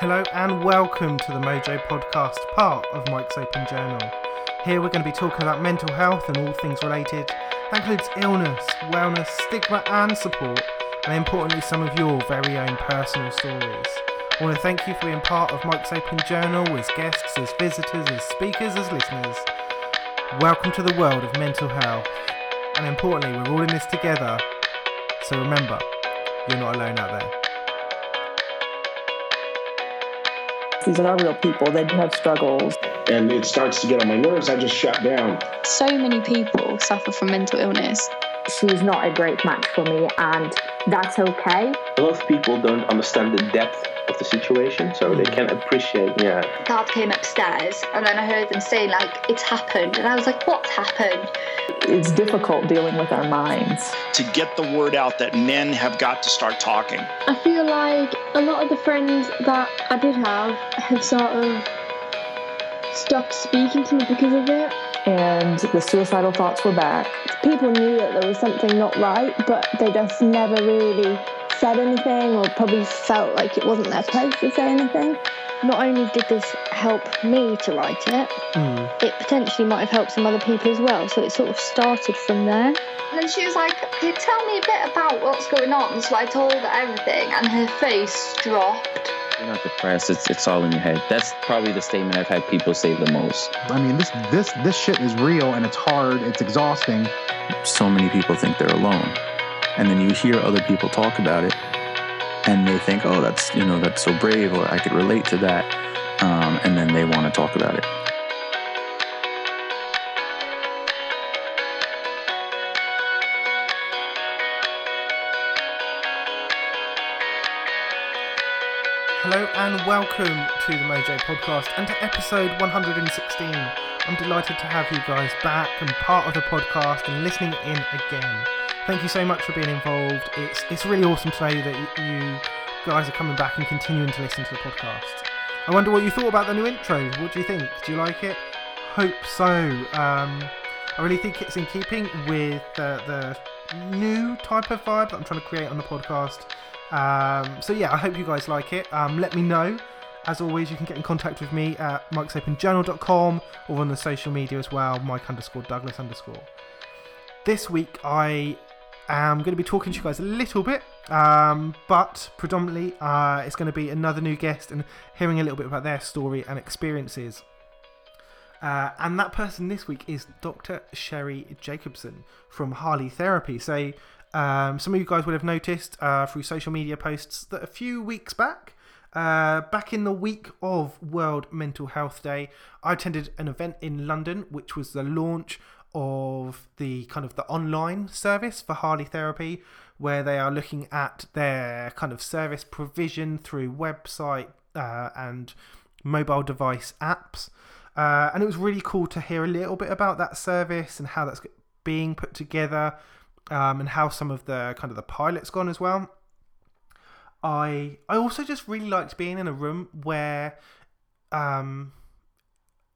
Hello and welcome to the Mojo Podcast, part of Mike's Open Journal. Here we're going to be talking about mental health and all things related. That includes illness, wellness, stigma, and support, and importantly, some of your very own personal stories. I want to thank you for being part of Mike's Open Journal as guests, as visitors, as speakers, as listeners. Welcome to the world of mental health. And importantly, we're all in this together. So remember, you're not alone out there. These are not real people. They do have struggles. And it starts to get on my nerves. I just shut down. So many people suffer from mental illness. She's not a great match for me, and that's okay. A lot of people don't understand the depth of the situation, so they can appreciate, yeah. Dad came upstairs, and then I heard them saying, like, it's happened. And I was like, what's happened? It's difficult dealing with our minds. to get the word out that men have got to start talking. I feel like a lot of the friends that I did have have sort of stopped speaking to me because of it. And the suicidal thoughts were back. People knew that there was something not right, but they just never really said anything or probably felt like it wasn't their place to say anything. Not only did this help me to write it, mm. it potentially might have helped some other people as well. So it sort of started from there. And then she was like, Can you tell me a bit about what's going on? So I told her everything, and her face dropped. You're not depressed. It's it's all in your head. That's probably the statement I've had people say the most. I mean, this this this shit is real and it's hard. It's exhausting. So many people think they're alone, and then you hear other people talk about it, and they think, oh, that's you know that's so brave, or I could relate to that, um, and then they want to talk about it. Hello and welcome to the Mojo Podcast and to episode 116. I'm delighted to have you guys back and part of the podcast and listening in again. Thank you so much for being involved. It's it's really awesome to know that you guys are coming back and continuing to listen to the podcast. I wonder what you thought about the new intro. What do you think? Do you like it? Hope so. Um, I really think it's in keeping with the, the new type of vibe that I'm trying to create on the podcast. Um, so yeah, I hope you guys like it. Um, let me know. As always, you can get in contact with me at mikesopenjournal.com or on the social media as well, Mike underscore Douglas underscore. This week, I am going to be talking to you guys a little bit, um, but predominantly, uh, it's going to be another new guest and hearing a little bit about their story and experiences. Uh, and that person this week is Dr. Sheri Jacobson from Harley Therapy. So, um, some of you guys would have noticed uh, through social media posts that a few weeks back, uh, back in the week of World Mental Health Day, I attended an event in London, which was the launch of the kind of the online service for Harley Therapy, where they are looking at their kind of service provision through website uh, and mobile device apps. Uh, and it was really cool to hear a little bit about that service and how that's being put together um, and how some of the kind of the pilots gone as well. I I also just really liked being in a room where, um,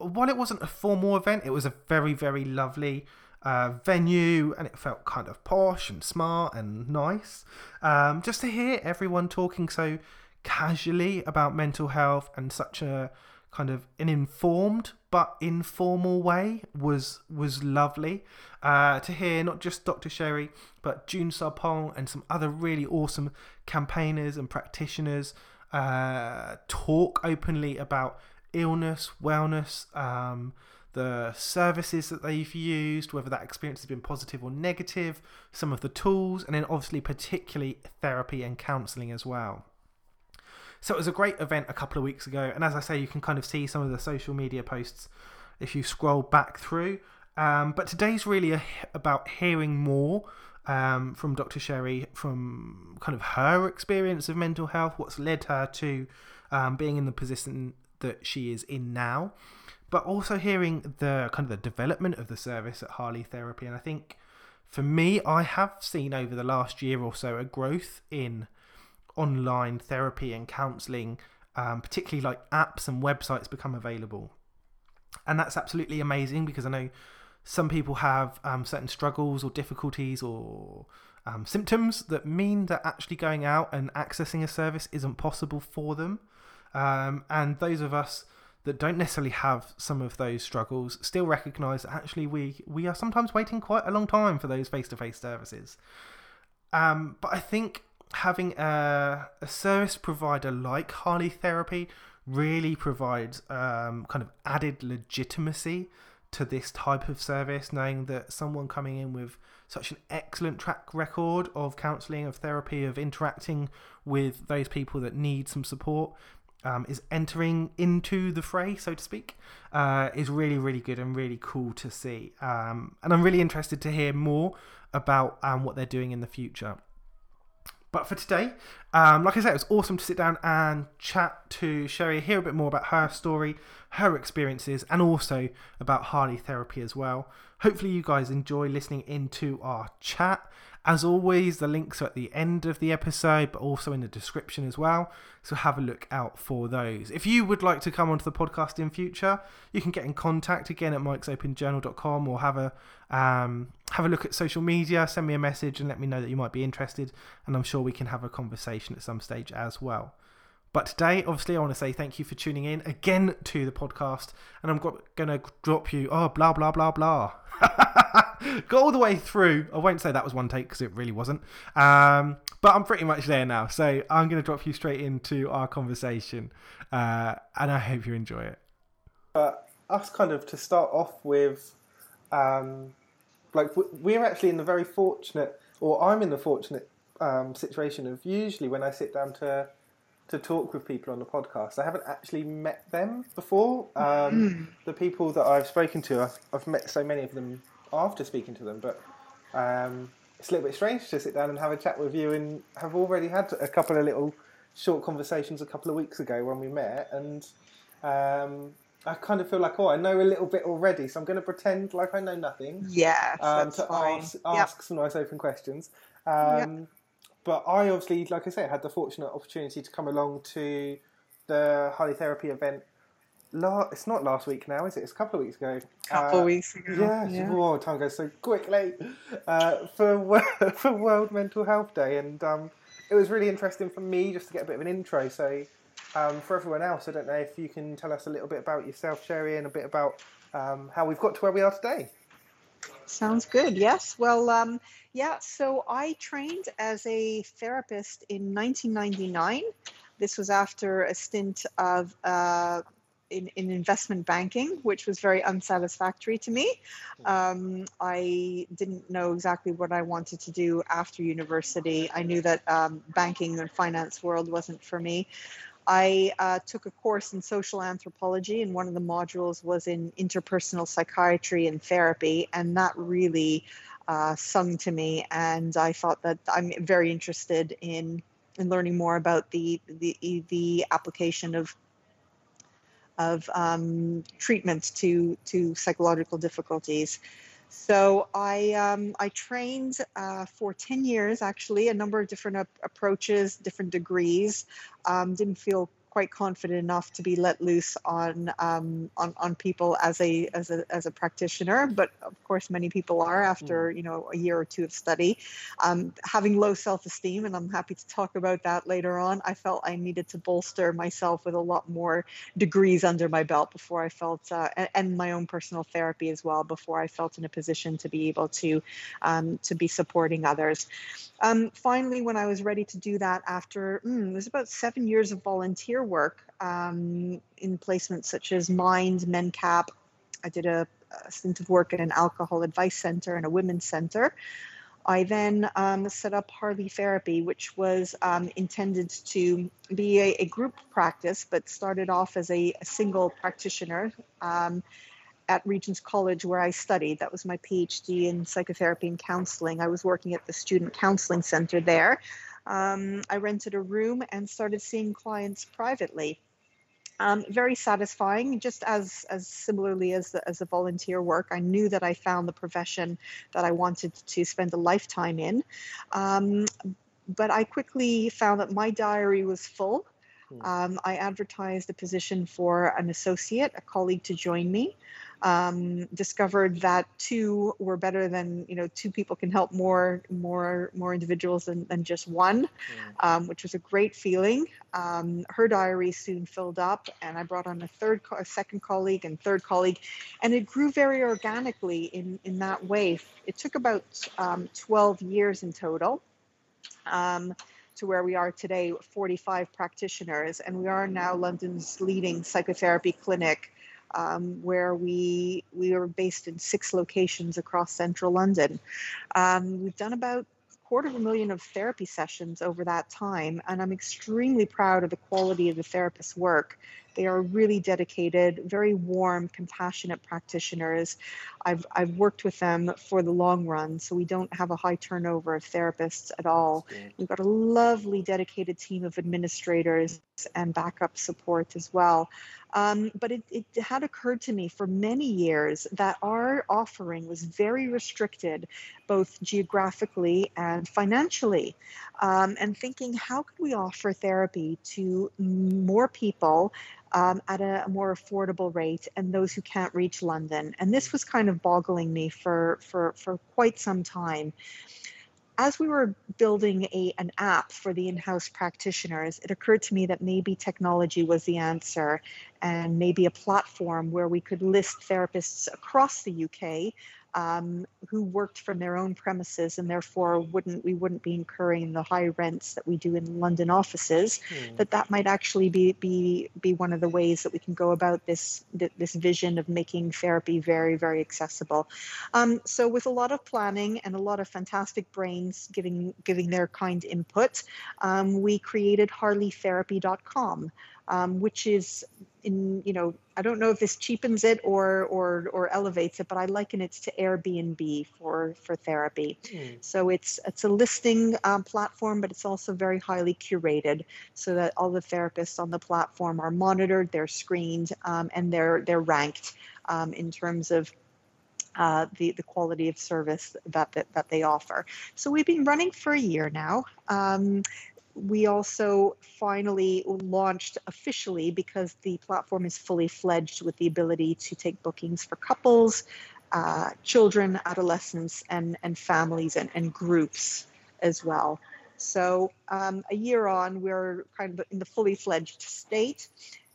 while it wasn't a formal event, it was a very very lovely uh, venue and it felt kind of posh and smart and nice. Um, just to hear everyone talking so casually about mental health and such a kind of an informed but informal way was was lovely uh, to hear not just Dr. Sheri but June Sarpong and some other really awesome campaigners and practitioners uh, talk openly about illness, wellness, um, the services that they've used, whether that experience has been positive or negative, some of the tools, and then obviously particularly therapy and counselling as well. So it was a great event a couple of weeks ago, and as I say, you can kind of see some of the social media posts if you scroll back through. Um, but today's really a, about hearing more um, from Dr. Sherry, from kind of her experience of mental health, what's led her to um, being in the position that she is in now, but also hearing the kind of the development of the service at Harley Therapy. And I think for me, I have seen over the last year or so a growth in online therapy and counselling, um, particularly like apps and websites become available. And that's absolutely amazing because I know some people have um, certain struggles or difficulties or um, symptoms that mean that actually going out and accessing a service isn't possible for them. Um, and those of us that don't necessarily have some of those struggles still recognise that actually we, we are sometimes waiting quite a long time for those face to face services. Um, but I think having a, a service provider like Harley Therapy really provides um, kind of added legitimacy to this type of service, knowing that someone coming in with such an excellent track record of counselling, of therapy, of interacting with those people that need some support. Um, is entering into the fray, so to speak, uh, is really, really good and really cool to see. Um, and I'm really interested to hear more about um, what they're doing in the future. But for today, um, like I said, it was awesome to sit down and chat to Sheri, hear a bit more about her story, her experiences, and also about Harley therapy as well. Hopefully, you guys enjoy listening into our chat. As always, the links are at the end of the episode, but also in the description as well. So have a look out for those. If you would like to come onto the podcast in future, you can get in contact again at mikesopenjournal.com or have a um, have a look at social media, send me a message and let me know that you might be interested. And I'm sure we can have a conversation at some stage as well. But today, obviously, I want to say thank you for tuning in again to the podcast. And I'm going to drop you, oh, blah, blah, blah, blah. Got all the way through. I won't say that was one take because it really wasn't. Um, but I'm pretty much there now. So I'm going to drop you straight into our conversation. Uh, and I hope you enjoy it. Uh, us kind of to start off with, um, like, we're actually in the very fortunate, or I'm in the fortunate um, situation of usually when I sit down to to talk with people on the podcast. I haven't actually met them before. Um, mm. The people that I've spoken to, I've, I've, met so many of them after speaking to them, but um, it's a little bit strange to sit down and have a chat with you and have already had a couple of little short conversations a couple of weeks ago when we met and um, I kind of feel like, oh, I know a little bit already, so I'm going to pretend like I know nothing. Yeah, um, to fine. ask, ask yep. some nice open questions. Um, yep but I obviously, like I say, had the fortunate opportunity to come along to the Harley Therapy event. La- it's not last week now, is it? It's a couple of weeks ago. Couple uh, weeks ago. Yeah, yeah. Oh, time goes so quickly. Uh, for for World Mental Health Day, and um, it was really interesting for me just to get a bit of an intro. So, um, for everyone else, I don't know if you can tell us a little bit about yourself, Sheri, and a bit about um, how we've got to where we are today. Sounds good. Yes. Well, um, yeah. So I trained as a therapist in 1999. This was after a stint of uh, in, in, investment banking, which was very unsatisfactory to me. Um, I didn't know exactly what I wanted to do after university. I knew that um, banking and finance world wasn't for me. I uh, took a course in social anthropology, and one of the modules was in interpersonal psychiatry and therapy, and that really uh, sung to me. And I thought that I'm very interested in in learning more about the the the application of of um, treatment to to psychological difficulties. So I um, I trained uh, for ten years actually, a number of different ap- approaches, different degrees. Um, didn't feel quite confident enough to be let loose on um, on, on people as a as a as a practitioner. But of course, many people are after mm. you know a year or two of study, um, having low self esteem, and I'm happy to talk about that later on. I felt I needed to bolster myself with a lot more degrees under my belt before I felt uh, and, and, my own personal therapy as well before I felt in a position to be able to um, to be supporting others. Um, finally, when I was ready to do that after mm, it was about seven years of volunteer work um, in placements such as Mind, MenCap. I did a, a, stint of work at an alcohol advice center and a women's center. I then um, set up Harley Therapy, which was um, intended to be a, a, group practice, but started off as a, a single practitioner um, at Regent's College, where I studied. That was my PhD in psychotherapy and counseling. I was working at the Student Counseling Center there um, I rented a room and started seeing clients privately. Um, very satisfying, just as as similarly as the, as a volunteer work. I knew that I found the profession that I wanted to spend a lifetime in, um, but I quickly found that my diary was full. Hmm. Um, I advertised a position for an associate, a colleague to join me. Um, discovered that two were better than you know two people can help more more more individuals than, than just one, um, which was a great feeling. Um, her diary soon filled up, and I brought on a third, a second colleague, and third colleague, and it grew very organically in in that way. It took about um, 12 years in total. Um, to where we are today, 45 practitioners, and we are now London's leading psychotherapy clinic um, where we we are based in six locations across central London. Um, we've done about a quarter of a million of therapy sessions over that time, and I'm extremely proud of the quality of the therapist's work. They are really dedicated, very warm, compassionate practitioners. I've, I've worked with them for the long run, so we don't have a high turnover of therapists at all. We've got a lovely, dedicated team of administrators and backup support as well. Um, but it, it had occurred to me for many years that our offering was very restricted, both geographically and financially. Um, and thinking, how could we offer therapy to more people um, at a, more affordable rate and those who can't reach London? And this was kind of boggling me for, for, for quite some time as we were building a, an app for the in-house practitioners, it occurred to me that maybe technology was the answer and maybe a platform where we could list therapists across the UK um, who worked from their own premises and therefore wouldn't we wouldn't be incurring the high rents that we do in London offices. Hmm. That that might actually be be be one of the ways that we can go about this this vision of making therapy very very accessible. Um, so with a lot of planning and a lot of fantastic brains giving giving their kind input, um, we created HarleyTherapy.com um, which is in you know I don't know if this cheapens it or or or elevates it, but I liken it to Airbnb for for therapy. Mm. So it's it's a listing um, platform, but it's also very highly curated, so that all the therapists on the platform are monitored, they're screened, um, and they're they're ranked um, in terms of uh, the, the quality of service that, that, that they offer. So we've been running for a year now. Um, we also finally launched officially because the platform is fully fledged with the ability to take bookings for couples, uh, children, adolescents, and, and families and, and groups as well. So um, a year on, we're kind of in the fully fledged state,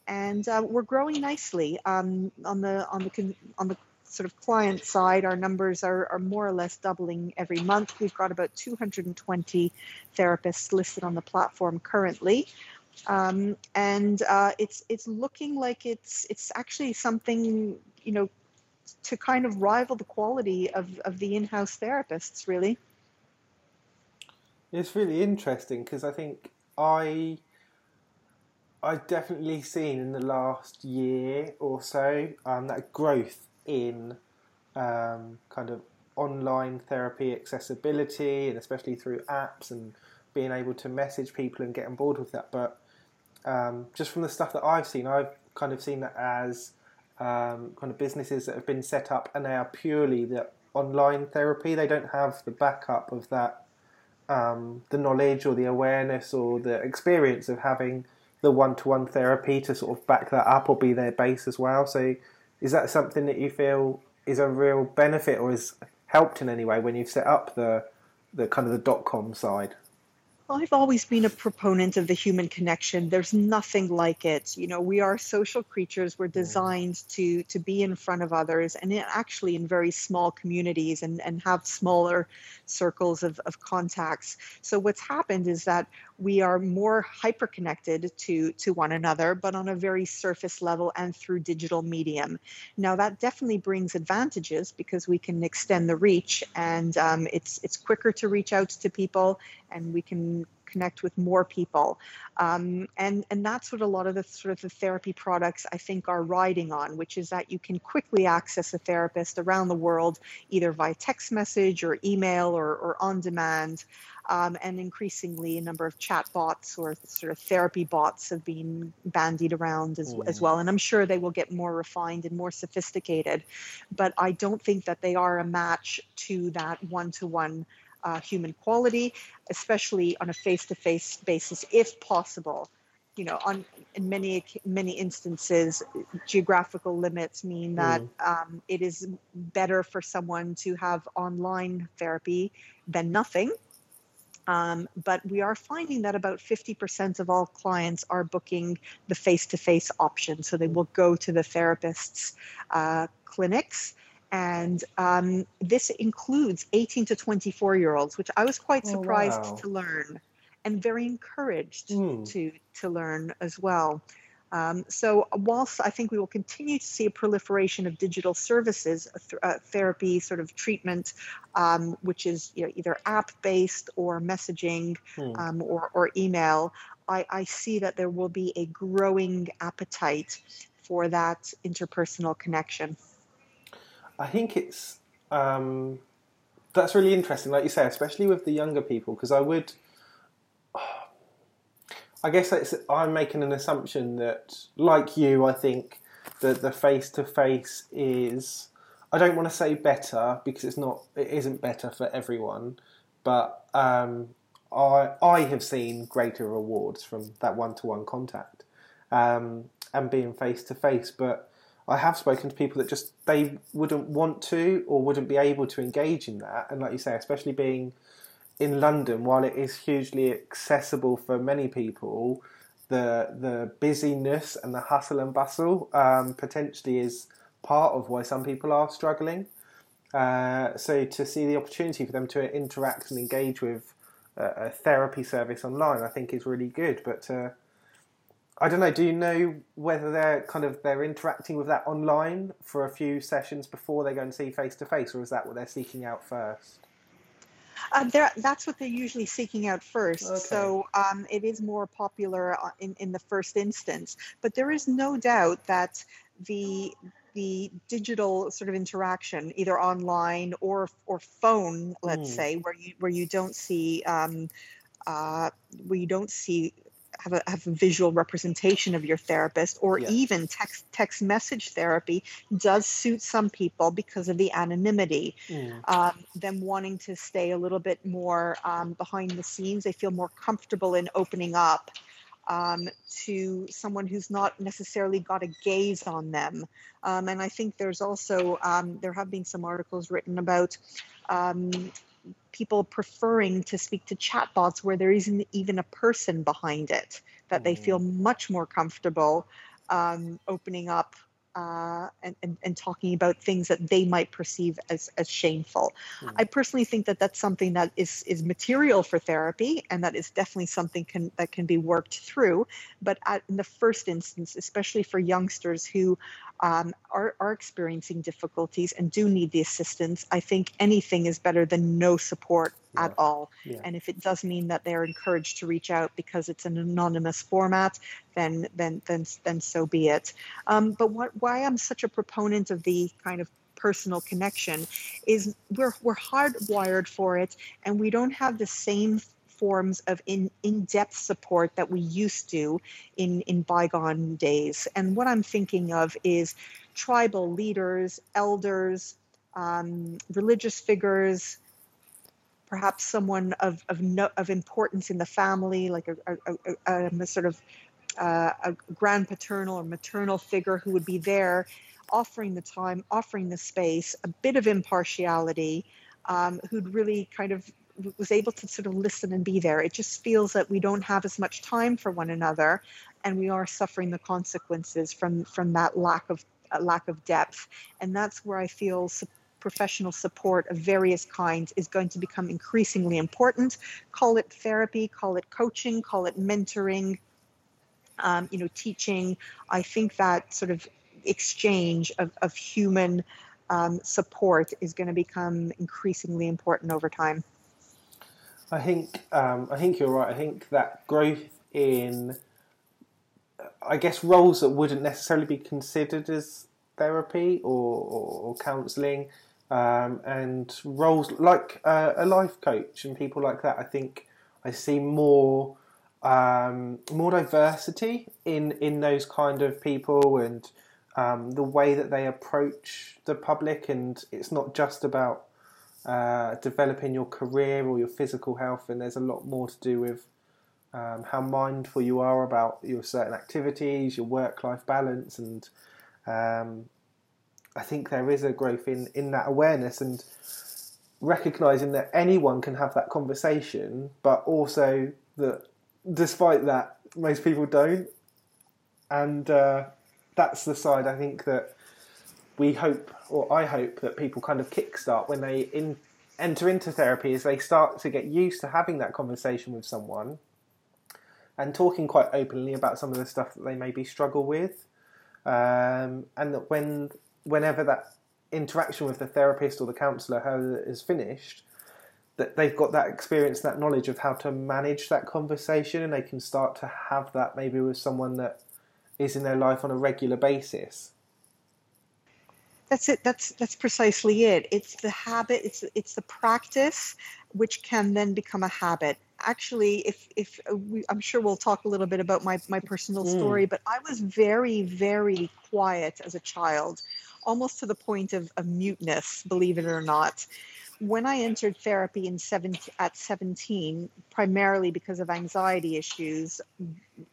and uh, we're growing nicely um, on the on the on the sort of client side, our numbers are, are more or less doubling every month. We've got about 220 therapists listed on the platform currently. Um, and uh, it's it's looking like it's it's actually something you know to kind of rival the quality of, of the in-house therapists really it's really interesting because i think i i've definitely seen in the last year or so um, that growth in um, kind of online therapy accessibility and especially through apps and being able to message people and get on board with that. But um, just from the stuff that I've seen, I've kind of seen that as um, kind of businesses that have been set up and they are purely the online therapy. They don't have the backup of that, um, the knowledge or the awareness or the experience of having the one-to-one therapy to sort of back that up or be their base as well. So is that something that you feel is a real benefit or has helped in any way when you've set up the the kind of the dot com side? I've always been a proponent of the human connection. There's nothing like it. You know, we are social creatures. We're designed to to be in front of others and actually in very small communities and, and have smaller circles of, of contacts. So what's happened is that we are more hyper connected to to one another, but on a very surface level and through digital medium. Now that definitely brings advantages because we can extend the reach and um, it's it's quicker to reach out to people and we can connect with more people. Um, and, and that's what a lot of the sort of the therapy products I think are riding on, which is that you can quickly access a therapist around the world, either via text message or email or, or on demand. Um, and increasingly, a number of chat bots or sort of therapy bots have been bandied around as, mm. as well. And I'm sure they will get more refined and more sophisticated. But I don't think that they are a match to that one to one uh, human quality, especially on a face to face basis, if possible, you know, on in many many instances, geographical limits mean that um, it is better for someone to have online therapy than nothing. Um, but we are finding that about 50% of all clients are booking the face to face option. So they will go to the therapist's uh, clinics. And um, this includes 18 to 24 year olds, which I was quite Oh, surprised wow. to learn and very encouraged Mm. to, to learn as well. Um, so, whilst I think we will continue to see a proliferation of digital services, th- uh, therapy, sort of treatment, um, which is you know, either app based or messaging um, or, or email, I, I see that there will be a growing appetite for that interpersonal connection. I think it's um, that's really interesting, like you say, especially with the younger people, because I would. I guess I'm making an assumption that, like you, I think that the face to face is. I don't want to say better because it's not. It isn't better for everyone, but um, I I have seen greater rewards from that one to one contact um, and being face to face. But I have spoken to people that just they wouldn't want to or wouldn't be able to engage in that. And like you say, especially being in London, while it is hugely accessible for many people, the the busyness and the hustle and bustle um, potentially is part of why some people are struggling. Uh, so to see the opportunity for them to interact and engage with a, a therapy service online, I think is really good. But I don't know. Do you know whether they're kind of they're interacting with that online for a few sessions before they go and see face to face, or is that what they're seeking out first? Uh, that's what they're usually seeking out first. Okay. So um, it is more popular uh, in, in the first instance. But there is no doubt that the the digital sort of interaction, either online or or phone, let's Mm. say, where you where you don't see um, uh, where you don't see have a, have a visual representation of your therapist or even text text message therapy does suit some people because of the anonymity um, them wanting to stay a little bit more um, behind the scenes. They feel more comfortable in opening up um, to someone who's not necessarily got a gaze on them. Um, and I think there's also, um, there have been some articles written about um, people preferring to speak to chatbots where there isn't even a person behind it, that they feel much more comfortable um, opening up uh, and, and, and talking about things that they might perceive as, as shameful. I personally think that that's something that is, is material for therapy and that is definitely something can, that can be worked through. But at, in the first instance, especially for youngsters who um, are, are experiencing difficulties and do need the assistance, I think anything is better than no support at all. Yeah. And if it does mean that they're encouraged to reach out because it's an anonymous format, then then then then so be it. Um, but what why I'm such a proponent of the kind of personal connection is we're we're hardwired for it, and we don't have the same forms of in, in-depth support that we used to in in bygone days. And what I'm thinking of is tribal leaders, elders, um, religious figures, perhaps someone of of, no, of importance in the family, like a, a, a, a, a sort of uh, a grandpaternal or maternal figure who would be there, offering the time, offering the space, a bit of impartiality, um, who'd really kind of was able to sort of listen and be there. It just feels that we don't have as much time for one another, and we are suffering the consequences from from that lack of uh, lack of depth, and that's where I feel. Su- professional support of various kinds is going to become increasingly important. Call it therapy, call it coaching, call it mentoring, um, you know, teaching. I think that sort of exchange of, of human um, support is going to become increasingly important over time. I think um, I think you're right. I think that growth in, I guess, roles that wouldn't necessarily be considered as therapy or, or, or counselling, um, and roles like uh, a life coach and people like that. I think I see more um, more diversity in in those kind of people and um, the way that they approach the public. And it's not just about uh, developing your career or your physical health, and there's a lot more to do with um, how mindful you are about your certain activities, your work-life balance, and um, I think there is a growth in in that awareness and recognizing that anyone can have that conversation, but also that despite that, most people don't, and uh, that's the side I think that we hope, or I hope, that people kind of kickstart when they in, enter into therapy, is they start to get used to having that conversation with someone and talking quite openly about some of the stuff that they maybe struggle with, um, and that when whenever that interaction with the therapist or the counsellor has finished, that they've got that experience, that knowledge of how to manage that conversation, and they can start to have that maybe with someone that is in their life on a regular basis. That's it. That's that's precisely it. It's the habit. It's it's the practice, which can then become a habit. Actually, if if we, I'm sure we'll talk a little bit about my my personal Mm. story, but I was very very quiet as a child, almost to the point of, of muteness. Believe it or not. When I entered therapy in 17, at 17, primarily because of anxiety issues,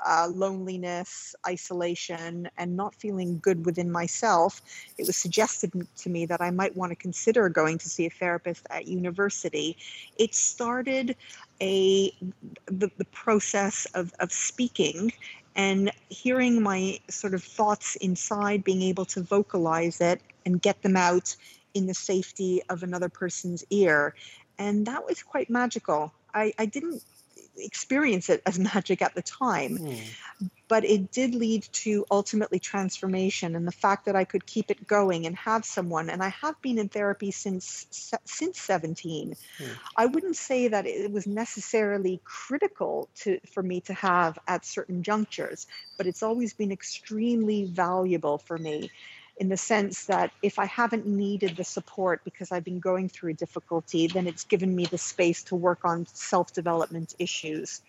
uh, loneliness, isolation, and not feeling good within myself, it was suggested to me that I might want to consider going to see a therapist at university. It started a the, the process of, of speaking and hearing my sort of thoughts inside, being able to vocalize it and get them out in the safety of another person's ear. And that was quite magical. I, I didn't experience it as magic at the time, hmm. but it did lead to ultimately transformation and the fact that I could keep it going and have someone. And I have been in therapy since since 17. Hmm. I wouldn't say that it was necessarily critical to for me to have at certain junctures, but it's always been extremely valuable for me in the sense that if I haven't needed the support because I've been going through a difficulty, then it's given me the space to work on self development issues.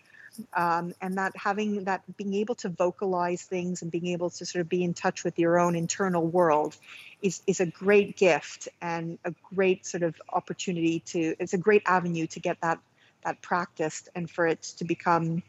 Um, and that having that being able to vocalize things and being able to sort of be in touch with your own internal world is, is a great gift and a great sort of opportunity to it's a great avenue to get that that practiced and for it to become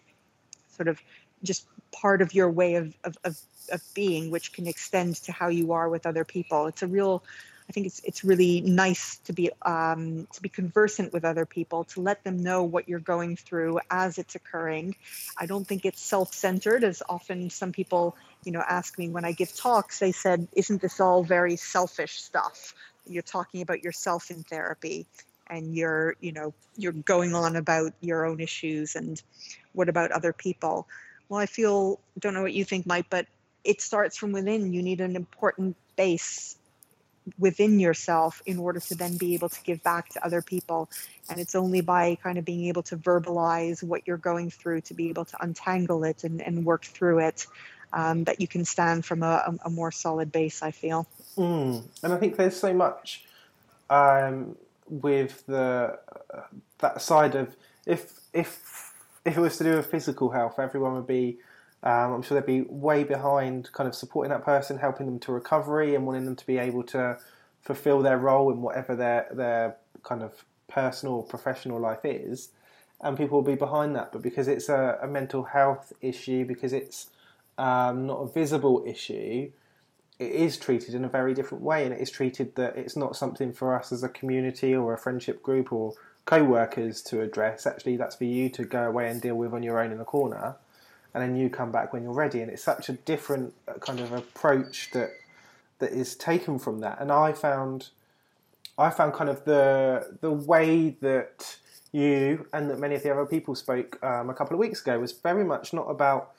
sort of just part of your way of, of, of, of being, which can extend to how you are with other people. It's a real, I think it's it's really nice to be um, to be conversant with other people, to let them know what you're going through as it's occurring. I don't think it's self-centered, as often some people, you know, ask me when I give talks. They said, "Isn't this all very selfish stuff? You're talking about yourself in therapy." and you're you know you're going on about your own issues and what about other people well i feel don't know what you think mike but it starts from within. You need an important base within yourself in order to then be able to give back to other people. And it's only by kind of being able to verbalize what you're going through to be able to untangle it and, and work through it um, that you can stand from a, a, more solid base i feel. Mm. And I think there's so much um, with the uh, that side of if if if it was to do with physical health, everyone would be. Um, I'm sure they'd be way behind, kind of supporting that person, helping them to recovery, and wanting them to be able to fulfil their role in whatever their their kind of personal or professional life is. And people will be behind that, but because it's a, a mental health issue, because it's um, not a visible issue, it is treated in a very different way, and it is treated that it's not something for us as a community or a friendship group or co-workers to address. Actually, that's for you to go away and deal with on your own in the corner, and then you come back when you're ready. And it's such a different uh, kind of approach that that is taken from that. And I found, I found kind of the the way that you and that many of the other people spoke um, a couple of weeks ago was very much not about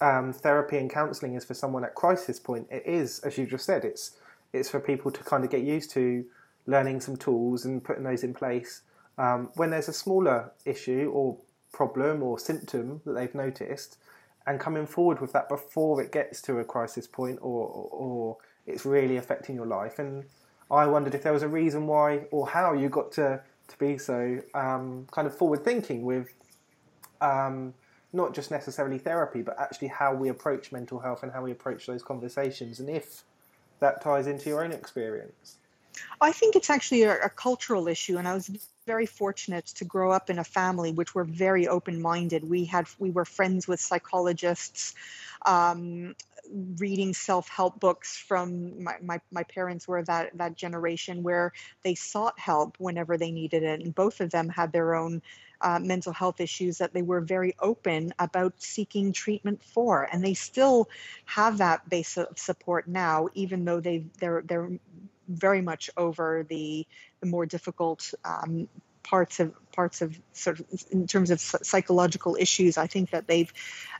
um, therapy and counselling is for someone at crisis point. It is, as you just said, it's it's for people to kind of get used to learning some tools and putting those in place um, when there's a smaller issue or problem or symptom that they've noticed, and coming forward with that before it gets to a crisis point or or it's really affecting your life. And I wondered if there was a reason why or how you got to to be so um, kind of forward thinking with. Um, not just necessarily therapy, but actually how we approach mental health and how we approach those conversations, and if that ties into your own experience. I think it's actually a, a cultural issue, and I was very fortunate to grow up in a family which were very open-minded. We had we were friends with psychologists, um, reading self-help books from my, my, my parents were that that generation where they sought help whenever they needed it, and both of them had their own uh, mental health issues that they were very open about seeking treatment for, and they still have that base of support now, even though they they're they're very much over the, the more difficult um, parts of parts of sort of in terms of psychological issues. I think that they've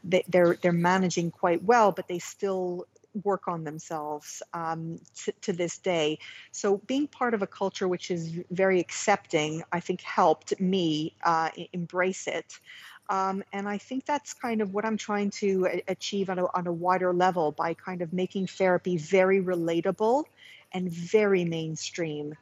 they, they're they're managing quite well, but they still work on themselves um, to, this day. So being part of a culture which is very accepting, I think helped me uh, embrace it. Um, and I think that's kind of what I'm trying to achieve on a, on a wider level by kind of making therapy very relatable and very mainstream.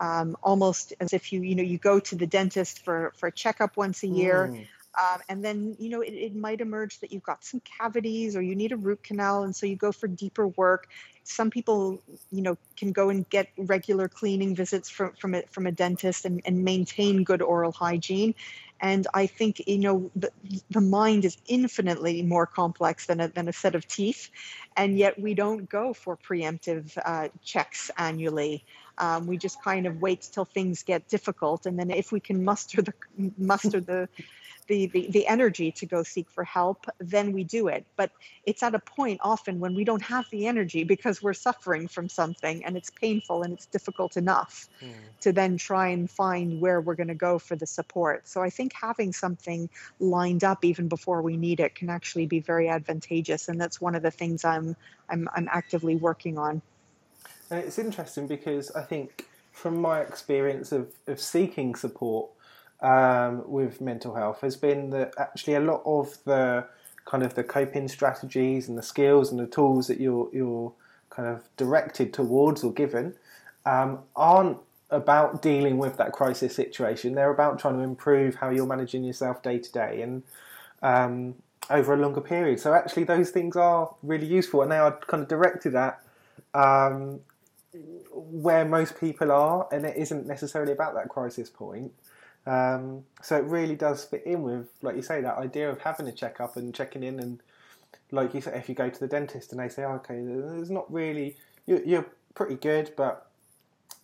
Um, almost as if you you know you go to the dentist for for a checkup once a year mm. um, and then you know it, it might emerge that you've got some cavities or you need a root canal and so you go for deeper work some people you know can go and get regular cleaning visits from from a, from a dentist and, and maintain good oral hygiene and I think you know the, the mind is infinitely more complex than a, than a set of teeth, and yet we don't go for preemptive uh, checks annually. Um, we just kind of wait till things get difficult, and then if we can muster the muster the the, the, the energy to go seek for help, then we do it. But it's at a point often when we don't have the energy because we're suffering from something and it's painful and it's difficult enough mm. to then try and find where we're going to go for the support. So I think having something lined up even before we need it can actually be very advantageous. And that's one of the things I'm, I'm, I'm actively working on. And it's interesting because I think from my experience of, of seeking support, um, with mental health has been that actually a lot of the kind of the coping strategies and the skills and the tools that you're you're kind of directed towards or given um, aren't about dealing with that crisis situation. They're about trying to improve how you're managing yourself day to day and um, over a longer period. So actually, those things are really useful, and they are kind of directed at um, where most people are, and it isn't necessarily about that crisis point. Um, so it really does fit in with, like you say, that idea of having a checkup and checking in, and like you say, if you go to the dentist and they say, oh, "Okay, there's not really, you're, pretty good," but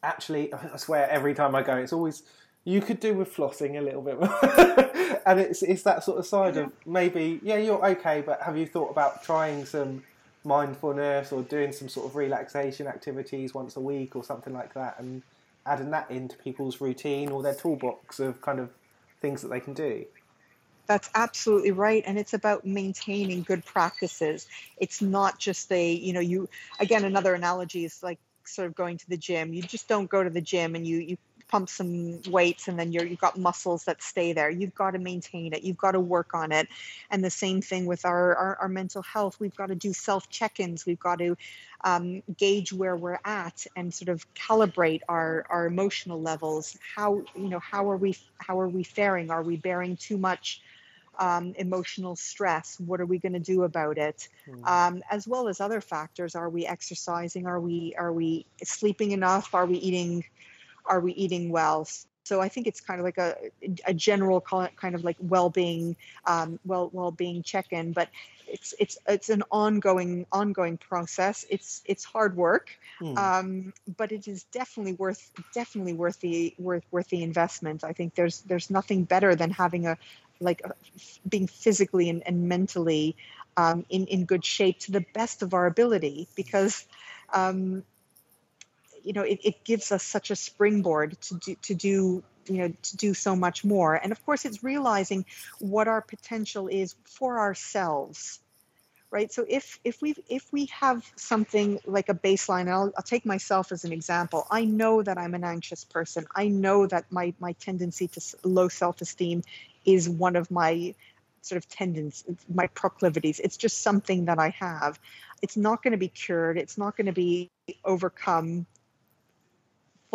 actually, I swear, every time I go, it's always you could do with flossing a little bit more. and it's it's that sort of side of maybe yeah you're okay but have you thought about trying some mindfulness or doing some sort of relaxation activities once a week or something like that and adding that into people's routine or their toolbox of kind of things that they can do. That's absolutely right. And it's about maintaining good practices. It's not just a, you know, you, again, another analogy is like sort of going to the gym. You just don't go to the gym and you, you pump some weights and then you're, you've got muscles that stay there. You've got to maintain it. You've got to work on it. And the same thing with our, our, our mental health. We've got to do self check-ins. We've got to um, gauge where we're at and sort of calibrate our, our emotional levels. How, you know, how are we, how are we faring? Are we bearing too much um, emotional stress what are we going to do about it mm. um, as well as other factors are we exercising are we are we sleeping enough are we eating are we eating well? So I think it's kind of like a, a general kind of like well-being, um, well well-being check-in, but it's it's it's an ongoing ongoing process. It's it's hard work, hmm. um, but it is definitely worth definitely worth the worth worth the investment. I think there's there's nothing better than having a like a, being physically and, and mentally um, in in good shape to the best of our ability because um, you know it, it gives us such a springboard to do to do you know to do so much more. And of course it's realizing what our potential is for ourselves right? So if if we if we have something like a baseline I'll, I'll take myself as an example. I know that i'm an anxious person. I know that my my tendency to low self-esteem is one of my sort of tendencies my proclivities. It's just something that i have. It's not going to be cured. It's not going to be overcome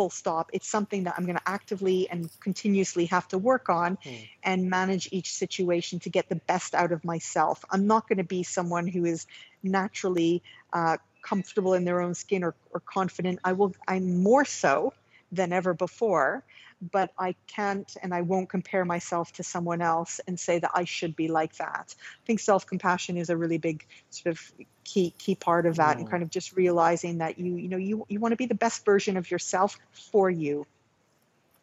full stop. It's something that I'm going to actively and continuously have to work on mm. and manage each situation to get the best out of myself. I'm not going to be someone who is naturally uh, comfortable in their own skin or, or confident. I will. I'm more so than ever before. but I can't and I won't compare myself to someone else and say that I should be like that. I think self compassion is a really big sort of key key part of that, mm. and kind of just realizing that you you know you you want to be the best version of yourself for you.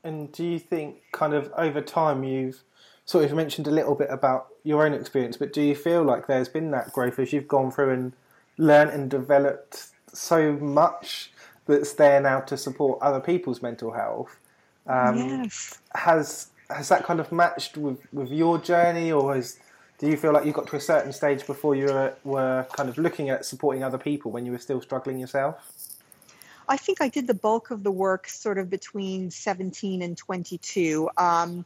And do you think, kind of over time, you've sort of mentioned a little bit about your own experience, but do you feel like there's been that growth as you've gone through and learned and developed so much that's there now to support other people's mental health? Um, yes. Has has that kind of matched with, with your journey, or has do you feel like you got to a certain stage before you were, were kind of looking at supporting other people when you were still struggling yourself? I think I did the bulk of the work sort of between 17 and 22. Um,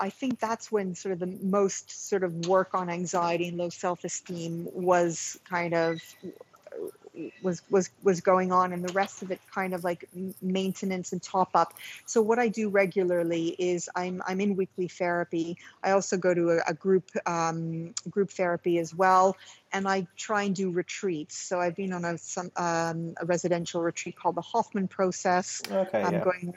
I think that's when sort of the most sort of work on anxiety and low self-esteem was kind of was was was going on and the rest of it kind of like maintenance and top up so what i do regularly is i'm i'm in weekly therapy i also go to a, a group um, group therapy as well and i try and do retreats so i've been on a some um, a residential retreat called the hoffman process okay, i'm yeah. going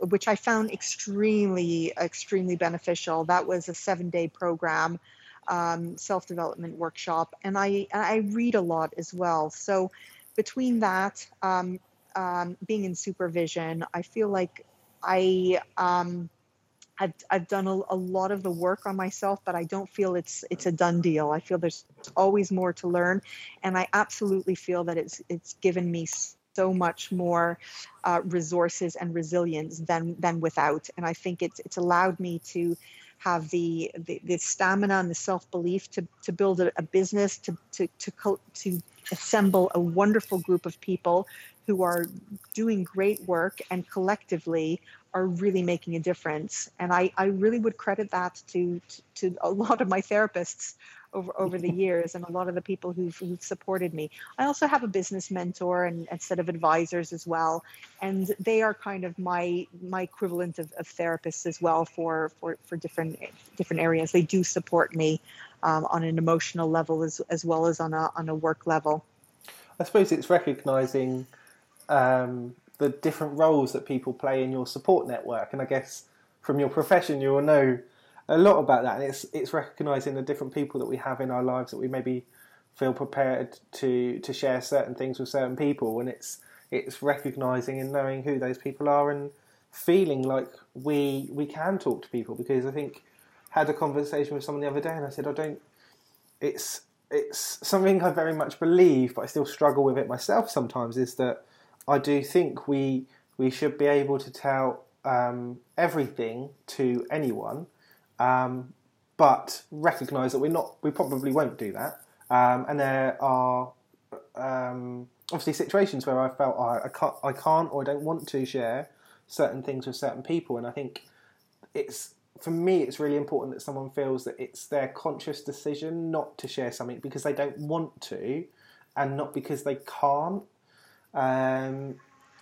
which I found extremely, extremely beneficial. That was a seven day program, um, self development workshop, and I I read a lot as well. So between that, um, um, being in supervision, I feel like I. Um, I've, I've done a, a, lot of the work on myself, but I don't feel it's it's a done deal. I feel there's always more to learn, and I absolutely feel that it's it's given me so much more uh, resources and resilience than than without. And I think it's it's allowed me to have the the, the stamina and the self belief to to build a, a business to to to to assemble a wonderful group of people who are doing great work and collectively are really making a difference. And I, I really would credit that to, to, to a lot of my therapists over over the years and a lot of the people who've, who've supported me. I also have a business mentor and a set of advisors as well, and they are kind of my my equivalent of, of therapists as well for for for different different areas. They do support me um, on an emotional level as as well as on a on a work level. I suppose it's recognizing um, the different roles that people play in your support network, and I guess from your profession you will know a lot about that, and it's it's recognizing the different people that we have in our lives that we maybe feel prepared to to share certain things with certain people, and it's it's recognizing and knowing who those people are and feeling like we we can talk to people. Because I think had a conversation with someone the other day and I said I don't it's it's something I very much believe but I still struggle with it myself sometimes is that I do think we we should be able to tell um, everything to anyone um, but recognise that we're not, we probably won't do that. Um, and there are um, obviously situations where I felt oh, I, can't, I can't or I don't want to share certain things with certain people, and I think it's for me it's really important that someone feels that it's their conscious decision not to share something because they don't want to, and not because they can't. Um,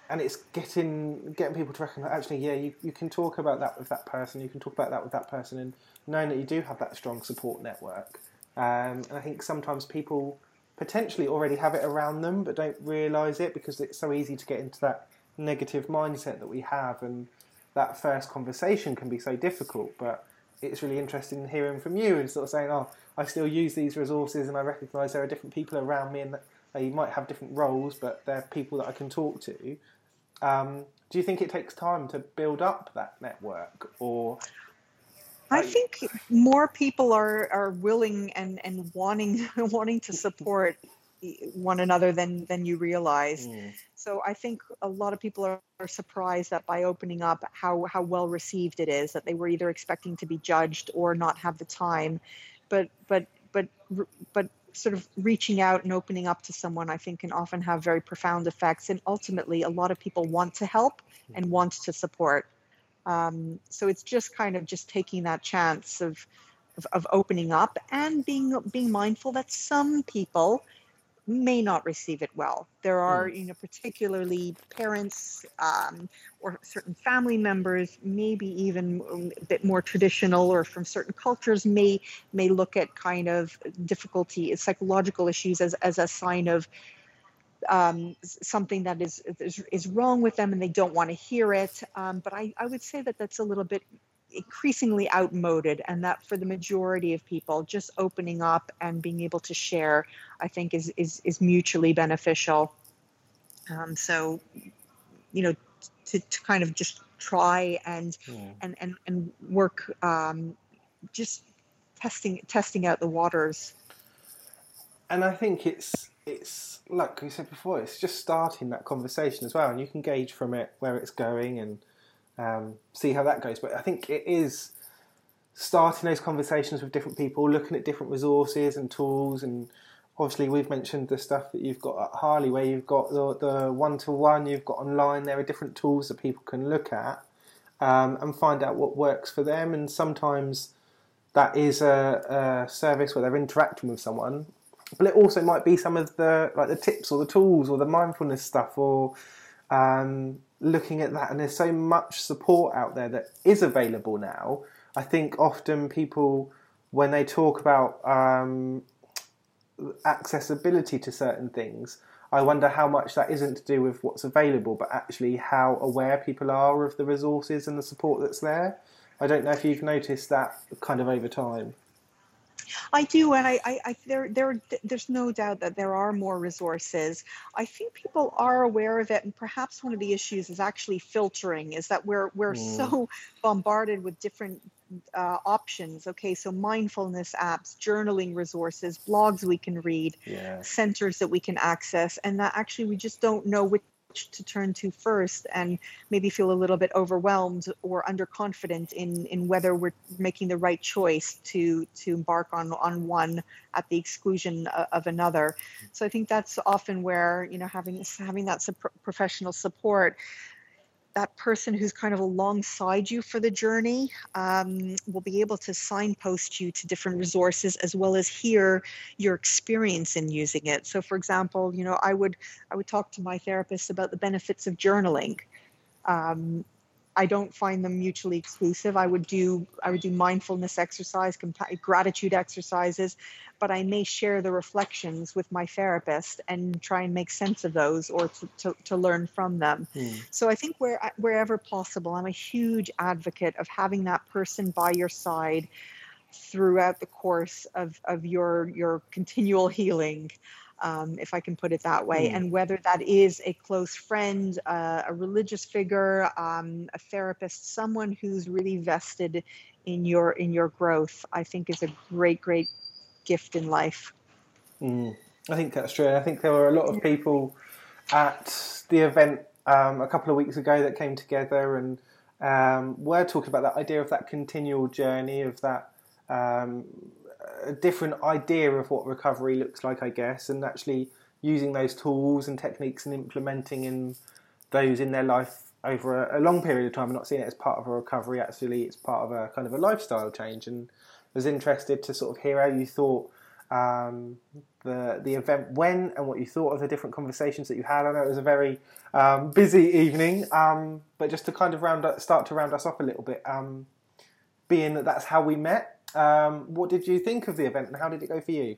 and it's getting getting people to recognise actually yeah you, you can talk about that with that person you can talk about that with that person and knowing that you do have that strong support network. Um, and I think sometimes people potentially already have it around them but don't realise it because it's so easy to get into that negative mindset that we have and that first conversation can be so difficult but it's really interesting hearing from you and sort of saying oh I still use these resources and I recognise there are different people around me and they might have different roles but they're people that I can talk to um, do you think it takes time to build up that network, or? I think more people are, are willing and, and wanting wanting to support one another than than you realize. Mm. So I think a lot of people are, are, surprised that by opening up how how well received it is that they were either expecting to be judged or not have the time, but but but but sort of reaching out and opening up to someone, I think, can often have very profound effects. And ultimately, a lot of people want to help and want to support. Um, so it's just kind of just taking that chance of, of, of opening up and being being mindful that some people may not receive it well. There are, you know, particularly parents um, or certain family members, maybe even a bit more traditional or from certain cultures, may may look at kind of difficulty, psychological issues as as a sign of um, something that is, is is wrong with them and they don't want to hear it. Um, but I, I would say that that's a little bit increasingly outmoded and that for the majority of people just opening up and being able to share i think is is, is mutually beneficial um, so you know to, to kind of just try and Yeah. and and, and work um, just testing testing out the waters and I think it's it's like we said before, it's just starting that conversation as well, and you can gauge from it where it's going and um, see how that goes. But I think it is starting those conversations with different people, looking at different resources and tools, and obviously we've mentioned the stuff that you've got at Harley, where you've got the one to one, you've got online. There are different tools that people can look at um, and find out what works for them, and sometimes that is a, a service where they're interacting with someone but it also might be some of the like the tips or the tools or the mindfulness stuff or um, looking at that and there's so much support out there that is available now. I think often people when they talk about um, accessibility to certain things i wonder how much that isn't to do with what's available but actually how aware people are of the resources and the support that's there. I don't know if you've noticed that kind of over time I do, and I, I, I there, there, there's no doubt that there are more resources. I think people are aware of it, and perhaps one of the issues is actually filtering. Is that we're we're Mm. so bombarded with different uh, options. Okay, so mindfulness apps, journaling resources, blogs we can read, Yeah. centers that we can access, and that actually we just don't know which to turn to first and maybe feel a little bit overwhelmed or underconfident in in whether we're making the right choice to to embark on on one at the exclusion o- of another. So i think that's often where you know having having that sup- professional support that person who's kind of alongside you for the journey um, will be able to signpost you to different resources as well as hear your experience in using it. So, for example, you know, I would I would talk to my therapist about the benefits of journaling. Um, I don't find them mutually exclusive. I would do I would do mindfulness exercise, compa- gratitude exercises, but I may share the reflections with my therapist and try and make sense of those or to, to, to learn from them. Hmm. So I think where uh, wherever possible, I'm a huge advocate of having that person by your side throughout the course of, of your your continual healing, um, if I can put it that way. Mm. And whether that is a close friend, uh, a religious figure, um, a therapist, someone who's really vested in your in your growth, I think is a great great gift in life. Mm, I think that's true. I think there were a lot of people at the event um, a couple of weeks ago that came together and um, were talking about that idea of that continual journey of that um, a different idea of what recovery looks like, I guess, and actually using those tools and techniques and implementing in those in their life over a, a long period of time and not seeing it as part of a recovery. Actually, it's part of a kind of a lifestyle change. And I was interested to sort of hear how you thought um, the the event went and what you thought of the different conversations that you had. I know it was a very um, busy evening, um, but just to kind of round up, start to round us off a little bit, um, being that that's how we met. Um, what did you think of the event and how did it go for you?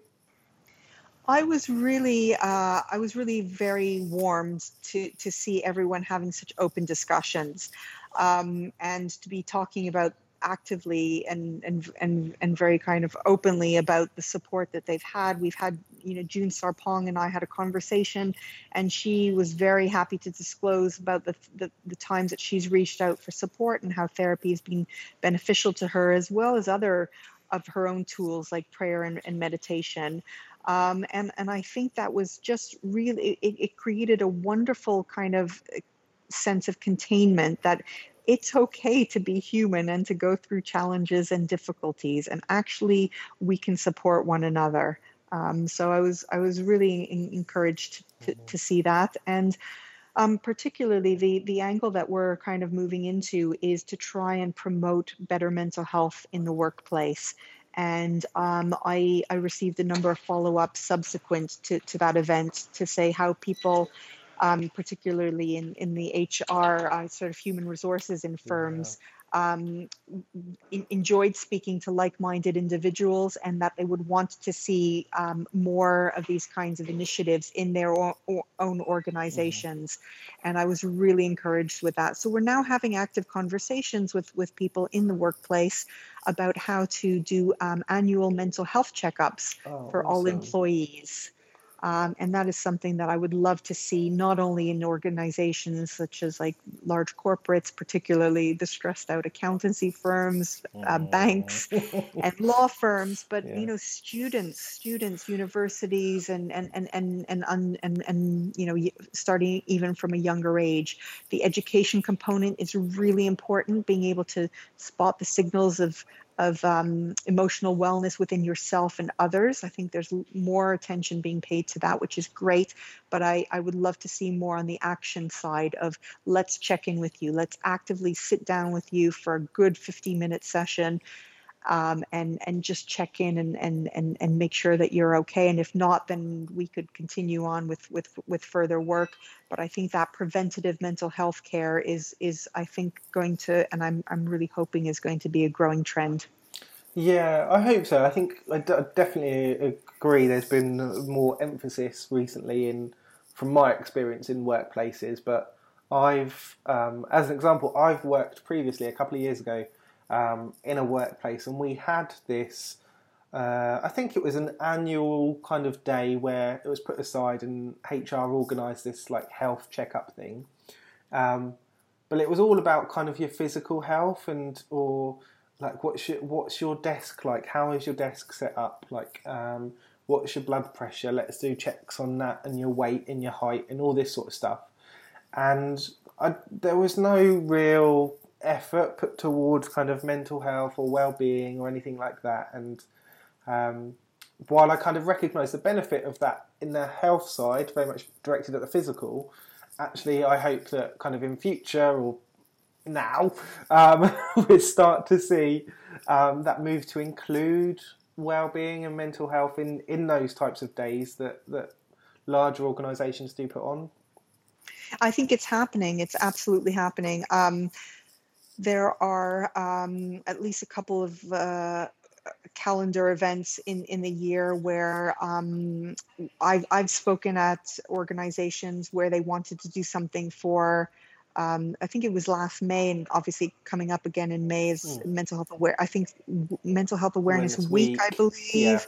I was really, uh, I was really very warmed to to see everyone having such open discussions, um, and to be talking about actively and and and and very kind of openly about the support that they've had. We've had, you know, June Sarpong and I had a conversation, and she was very happy to disclose about the the, the times that she's reached out for support and how therapy has been beneficial to her, as well as other of her own tools like prayer and, and meditation. Um, and and I think that was just really it, it created a wonderful kind of uh, sense of containment that it's okay to be human and to go through challenges and difficulties and actually we can support one another. Um, so i was i was really in, encouraged to, to see that. And um, particularly the the angle that we're kind of moving into is to try and promote better mental health in the workplace. And um, I, I received a number of follow-ups subsequent to, to that event to say how people um, particularly in, in the HR uh, sort of human resources in firms um, in, enjoyed speaking to like-minded individuals and that they would want to see um, more of these kinds of initiatives in their o- o- own organizations. And i was really encouraged with that. So we're now having active conversations with with people in the workplace about how to do um, annual mental health checkups Oh, for all employees um, and that is something that I would love to see not only in organizations such as like large corporates, particularly the stressed out accountancy firms, uh, banks, and law firms, but Yeah. you know students, students, universities, and and and and and and, and, and you know starting even from a younger age, the education component is really important. Being able to spot the signals of of um, emotional wellness within yourself and others. I think there's more attention being paid to that, which is great. But I, I would love to see more on the action side of let's check in with you. Let's actively sit down with you for a good 15 minute session um, and and just check in and, and and and make sure that you're okay. And if not, then we could continue on with with with further work. But I think that preventative mental health care is is I think going to, and I'm I'm really hoping is going to be a growing trend. Yeah, I hope so. I think I definitely agree. There's been more emphasis recently in, from my experience in workplaces. But I've, um, as an example, I've worked previously a couple of years ago um, in a workplace, and we had this. Uh, I think it was an annual kind of day where it was put aside, and HR organised this like health checkup thing. Um, but it was all about kind of your physical health and or like what's your what's your desk like how is your desk set up like um, what's your blood pressure let's do checks on that and your weight and your height and all this sort of stuff and I, there was no real effort put towards kind of mental health or well-being or anything like that and um, while I kind of recognise the benefit of that in the health side very much directed at the physical actually I hope that kind of in future or now um, we start to see um, that move to include well-being and mental health in, in those types of days that, that larger organisations do put on. I think it's happening. It's absolutely happening. Um, there are um, at least a couple of uh, calendar events in, in the year where um, I've, I've spoken at organizations where they wanted to do something for um, I think it was last May, and obviously coming up again in May is mental health aware. I think mental health awareness Awareness week, Week, I believe. yeah.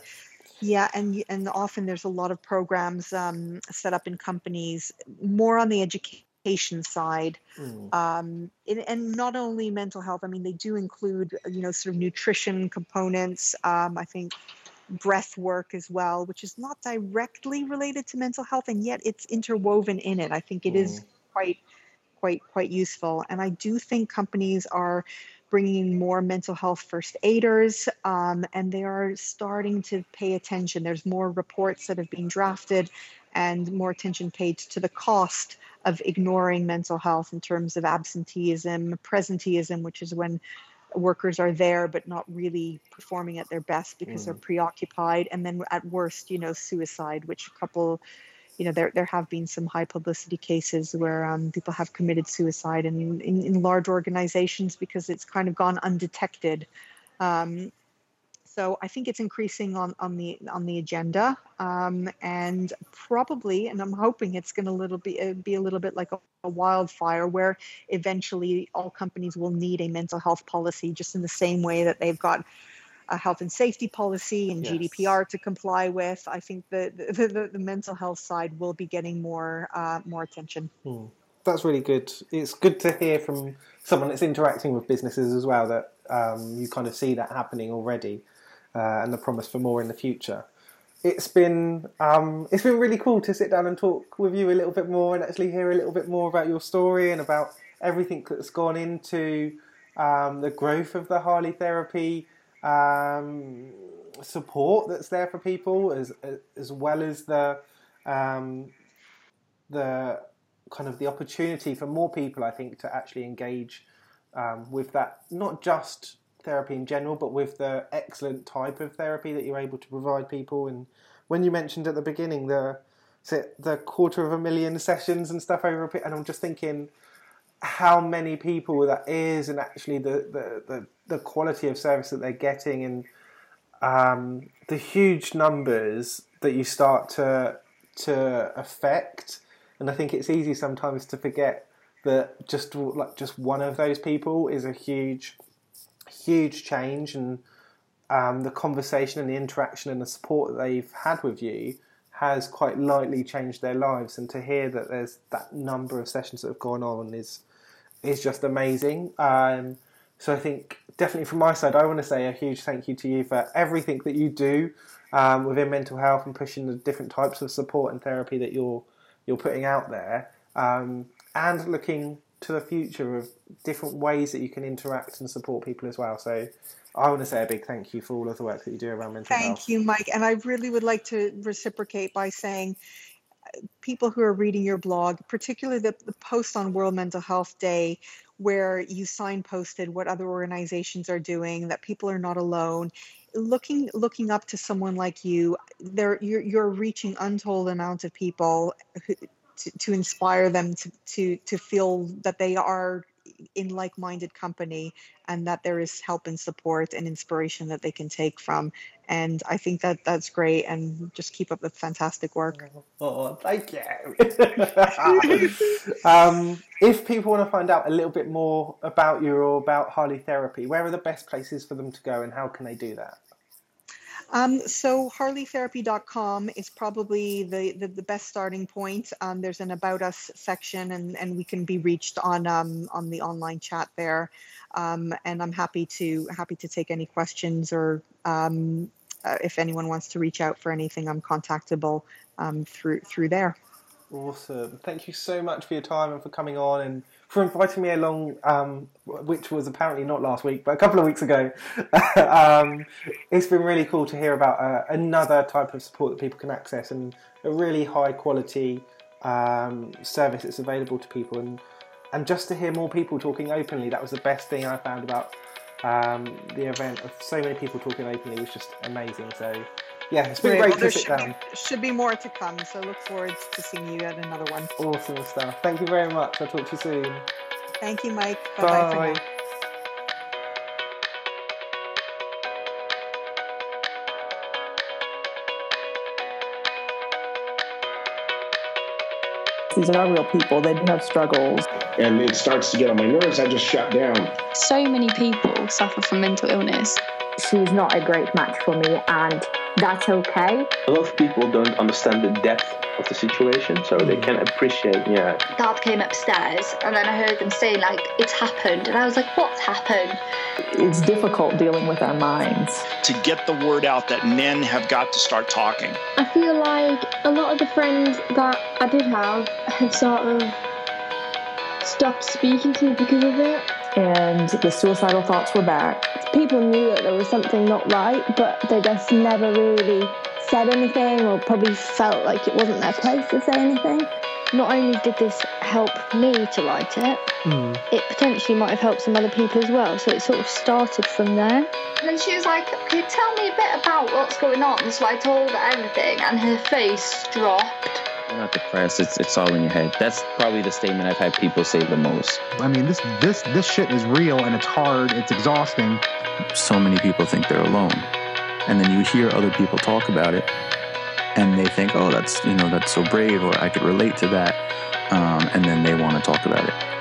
Yeah, and and often there's a lot of programs um, set up in companies more on the education side, um, and, and not only mental health. I mean, they do include you know sort of nutrition components. Um, I think breath work as well, which is not directly related to mental health, and yet it's interwoven in it. I think it is quite quite quite useful and i do think companies are bringing more mental health first aiders um, and they are starting to pay attention there's more reports that have been drafted and more attention paid to the cost of ignoring mental health in terms of absenteeism presenteeism which is when workers are there but not really performing at their best because they're preoccupied and then at worst you know suicide which a couple you know there there have been some high publicity cases where um, people have committed suicide in, in in large organizations because it's kind of gone undetected. Um, so I think it's increasing on on the on the agenda, um, and probably, and I'm hoping it's going to little be uh, be a little bit like a, a wildfire, where eventually all companies will need a mental health policy, just in the same way that they've got a health and safety policy and Yes. GDPR to comply with. I think the the, the, the mental health side will be getting more uh, more attention. Hmm. That's really good. It's good to hear from someone that's interacting with businesses as well that um, you kind of see that happening already, uh, and the promise for more in the future. It's been um, it's been really cool to sit down and talk with you a little bit more and actually hear a little bit more about your story and about everything that's gone into um, the growth of the Harley therapy um, support that's there for people, as as well as the um, the kind of the opportunity for more people, I think, to actually engage um, with that, not just therapy in general, but with the excellent type of therapy that you're able to provide people. And when you mentioned at the beginning the the quarter of a million sessions and stuff over a bit, and I'm just thinking, how many people that is and actually the, the, the, the quality of service that they're getting and um, the huge numbers that you start to to affect and I think it's easy sometimes to forget that just like just one of those people is a huge huge change and um, the conversation and the interaction and the support that they've had with you has quite lightly changed their lives and to hear that there's that number of sessions that have gone on is is just amazing. Um, so I think definitely from my side, I want to say a huge thank you to you for everything that you do um, within mental health and pushing the different types of support and therapy that you're you're putting out there, um, and looking to the future of different ways that you can interact and support people as well. So I want to say a big thank you for all of the work that you do around mental Thank health. Thank you, Mike. And I really would like to reciprocate by saying people who are reading your blog, particularly the, the post on World Mental Health Day, where you signposted what other organizations are doing, that people are not alone. Looking looking up to someone like you, there you're, you're reaching untold amounts of people who, to, to inspire them to, to to feel that they are in like-minded company and that there is help and support and inspiration that they can take from. And i think that that's great and just keep up the fantastic work. Oh thank you. Um, if people want to find out a little bit more about you or about harley therapy where are the best places for them to go and how can they do that um, so harleytherapy.com is probably the, the, the best starting point. Um, there's an about us section and, and we can be reached on um, on the online chat there. Um, and I'm happy to happy to take any questions or um, uh, if anyone wants to reach out for anything, I'm contactable um, through through there. Awesome. Thank you so much for your time and for coming on and for inviting me along, um, which was apparently not last week, but a couple of weeks ago. um, it's been really cool to hear about uh, another type of support that people can access and a really high quality um, service that's available to people. And, and just to hear more people talking openly, that was the best thing I found about um, the event. Of so many people talking openly was just amazing. So yeah, it's been great, great to sit should down. Be, should be more to come, so look forward to seeing you at another one. Awesome stuff. Thank you very much. I'll talk to you soon. Thank you, Mike. Bye-bye Bye. for now. These are real people. They do have struggles. And it starts to get on my nerves. I just shut down. So many people suffer from mental illness. She's not a great match for me, and that's okay. A lot of people don't understand the depth of the situation, so they can appreciate, yeah. Dad came upstairs, and then I heard them saying, like, it's happened. And I was like, what's happened? It's difficult dealing with our minds. To get the word out that men have got to start talking. I feel like a lot of the friends that I did have have sort of stopped speaking to me because of it. And the suicidal thoughts were back. People knew that there was something not right, but they just never really said anything or probably felt like it wasn't their place to say anything. Not only did this help me to write it, mm. it potentially might have helped some other people as well. So it sort of started from there. And then she was like, Can you tell me a bit about what's going on? So I told her everything, and her face dropped. You're not depressed. It's it's all in your head. That's probably the statement I've had people say the most. I mean, this this this shit is real and it's hard. It's exhausting. So many people think they're alone, and then you hear other people talk about it, and they think, oh, that's you know that's so brave, or I could relate to that, um, and then they want to talk about it.